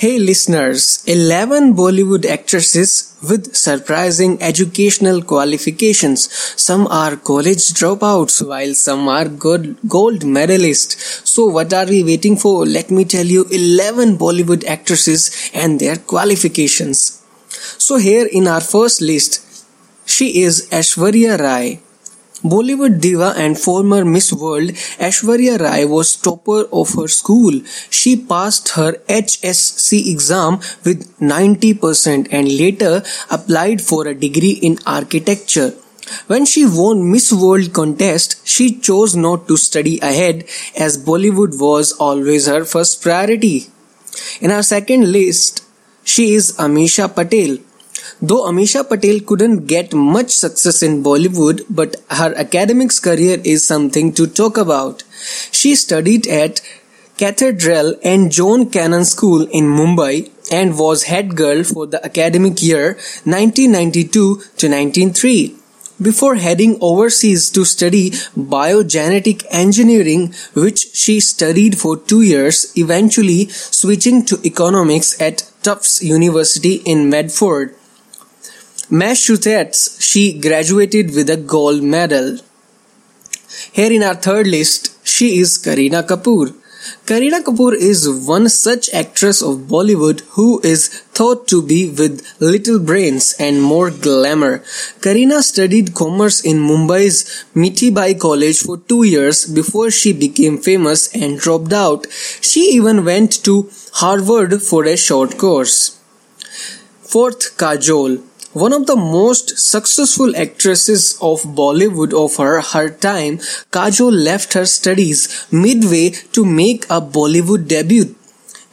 Hey listeners, 11 Bollywood actresses with surprising educational qualifications. Some are college dropouts while some are good gold medalists. So what are we waiting for? Let me tell you 11 Bollywood actresses and their qualifications. So here in our first list, she is Aishwarya Rai. Bollywood diva and former Miss World Aishwarya Rai was topper of her school. She passed her HSC exam with 90% and later applied for a degree in architecture. When she won Miss World contest, she chose not to study ahead as Bollywood was always her first priority. In our second list, she is Amisha Patel. Though Amisha Patel couldn't get much success in Bollywood, but her academics career is something to talk about. She studied at Cathedral and John Connon School in Mumbai and was head girl for the academic year 1992 to 1993 before heading overseas to study biogenetic engineering, which she studied for two years, eventually switching to economics at Tufts University in Medford. Massachusetts, she graduated with a gold medal. Here in our third list, she is Kareena Kapoor. Kareena Kapoor is one such actress of Bollywood who is thought to be with little brains and more glamour. Kareena studied commerce in Mumbai's Mithibai College for two years before she became famous and dropped out. She even went to Harvard for a short course. Fourth, Kajol. One of the most successful actresses of Bollywood of her, her time, Kajol left her studies midway to make a Bollywood debut.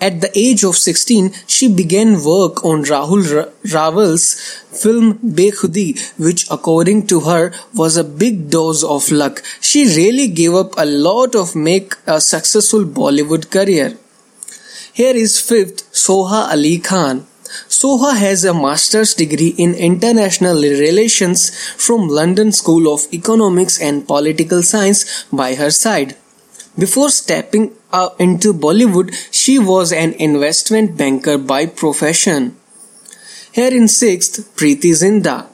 At the age of 16, she began work on Rahul Ra- Rawal's film Bekhudi, which according to her was a big dose of luck. She really gave up a lot of make a successful Bollywood career. Here is fifth Soha Ali Khan. Soha has a master's degree in international relations from London School of Economics and Political Science by her side. Before stepping into Bollywood, she was an investment banker by profession. Here in sixth, Preity Zinta.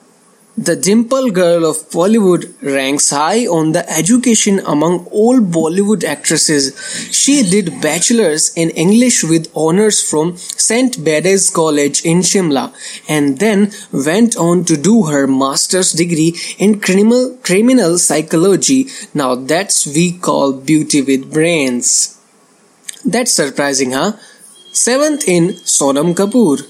The Dimple Girl of Bollywood ranks high on the education among all Bollywood actresses. She did bachelor's in English with honors from St. Bede's College in Shimla and then went on to do her master's degree in criminal, criminal psychology. Now that's we call beauty with brains. That's surprising, huh? Seventh in Sonam Kapoor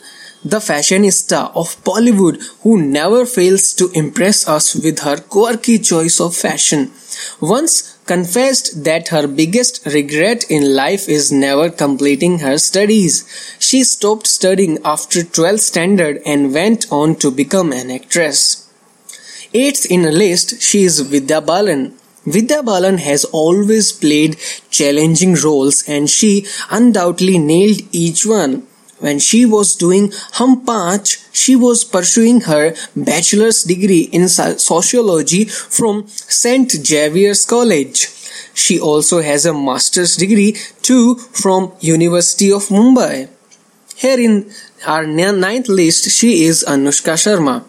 the fashionista of Bollywood who never fails to impress us with her quirky choice of fashion. Once confessed that her biggest regret in life is never completing her studies. She stopped studying after 12th standard and went on to become an actress. Eighth in the list, she is Vidya Balan. Vidya Balan has always played challenging roles and she undoubtedly nailed each one. When she was doing Hum Panch, she was pursuing her bachelor's degree in sociology from St. Xavier's College. She also has a master's degree too from University of Mumbai. Here in our ninth list, she is Anushka Sharma.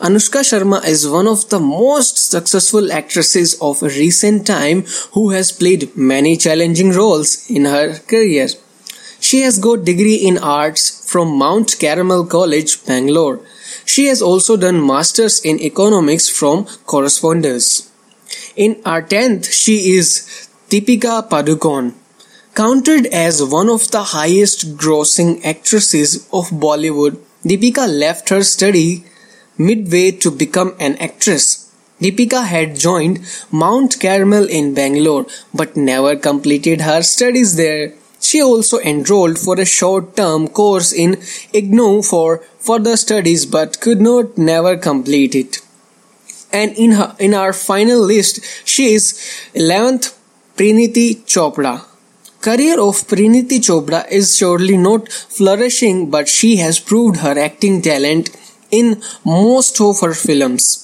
Anushka Sharma is one of the most successful actresses of recent time who has played many challenging roles in her career. She has got degree in arts from Mount Carmel College, Bangalore. She has also done masters in economics from Correspondence. In our 10th, she is Deepika Padukone. Counted as one of the highest grossing actresses of Bollywood, Deepika left her study midway to become an actress. Deepika had joined Mount Carmel in Bangalore but never completed her studies there. She also enrolled for a short-term course in IGNOU for further studies but could not never complete it. And in her in our final list, she is 11th Parineeti Chopra. Career of Parineeti Chopra is surely not flourishing but she has proved her acting talent in most of her films.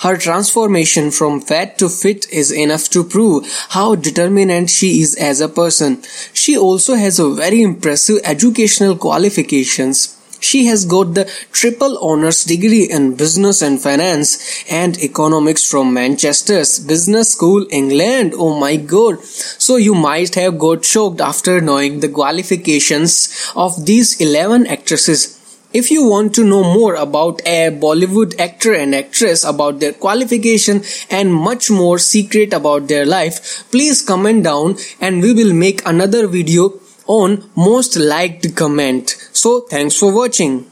Her transformation from fat to fit is enough to prove how determined she is as a person. She also has a very impressive educational qualifications. She has got the triple honors degree in business and finance and economics from Manchester's Business School, England. Oh my god. So you might have got shocked after knowing the qualifications of these 11 actresses. If you want to know more about a Bollywood actor and actress, about their qualification and much more secret about their life, please comment down and we will make another video on most liked comment. So thanks for watching.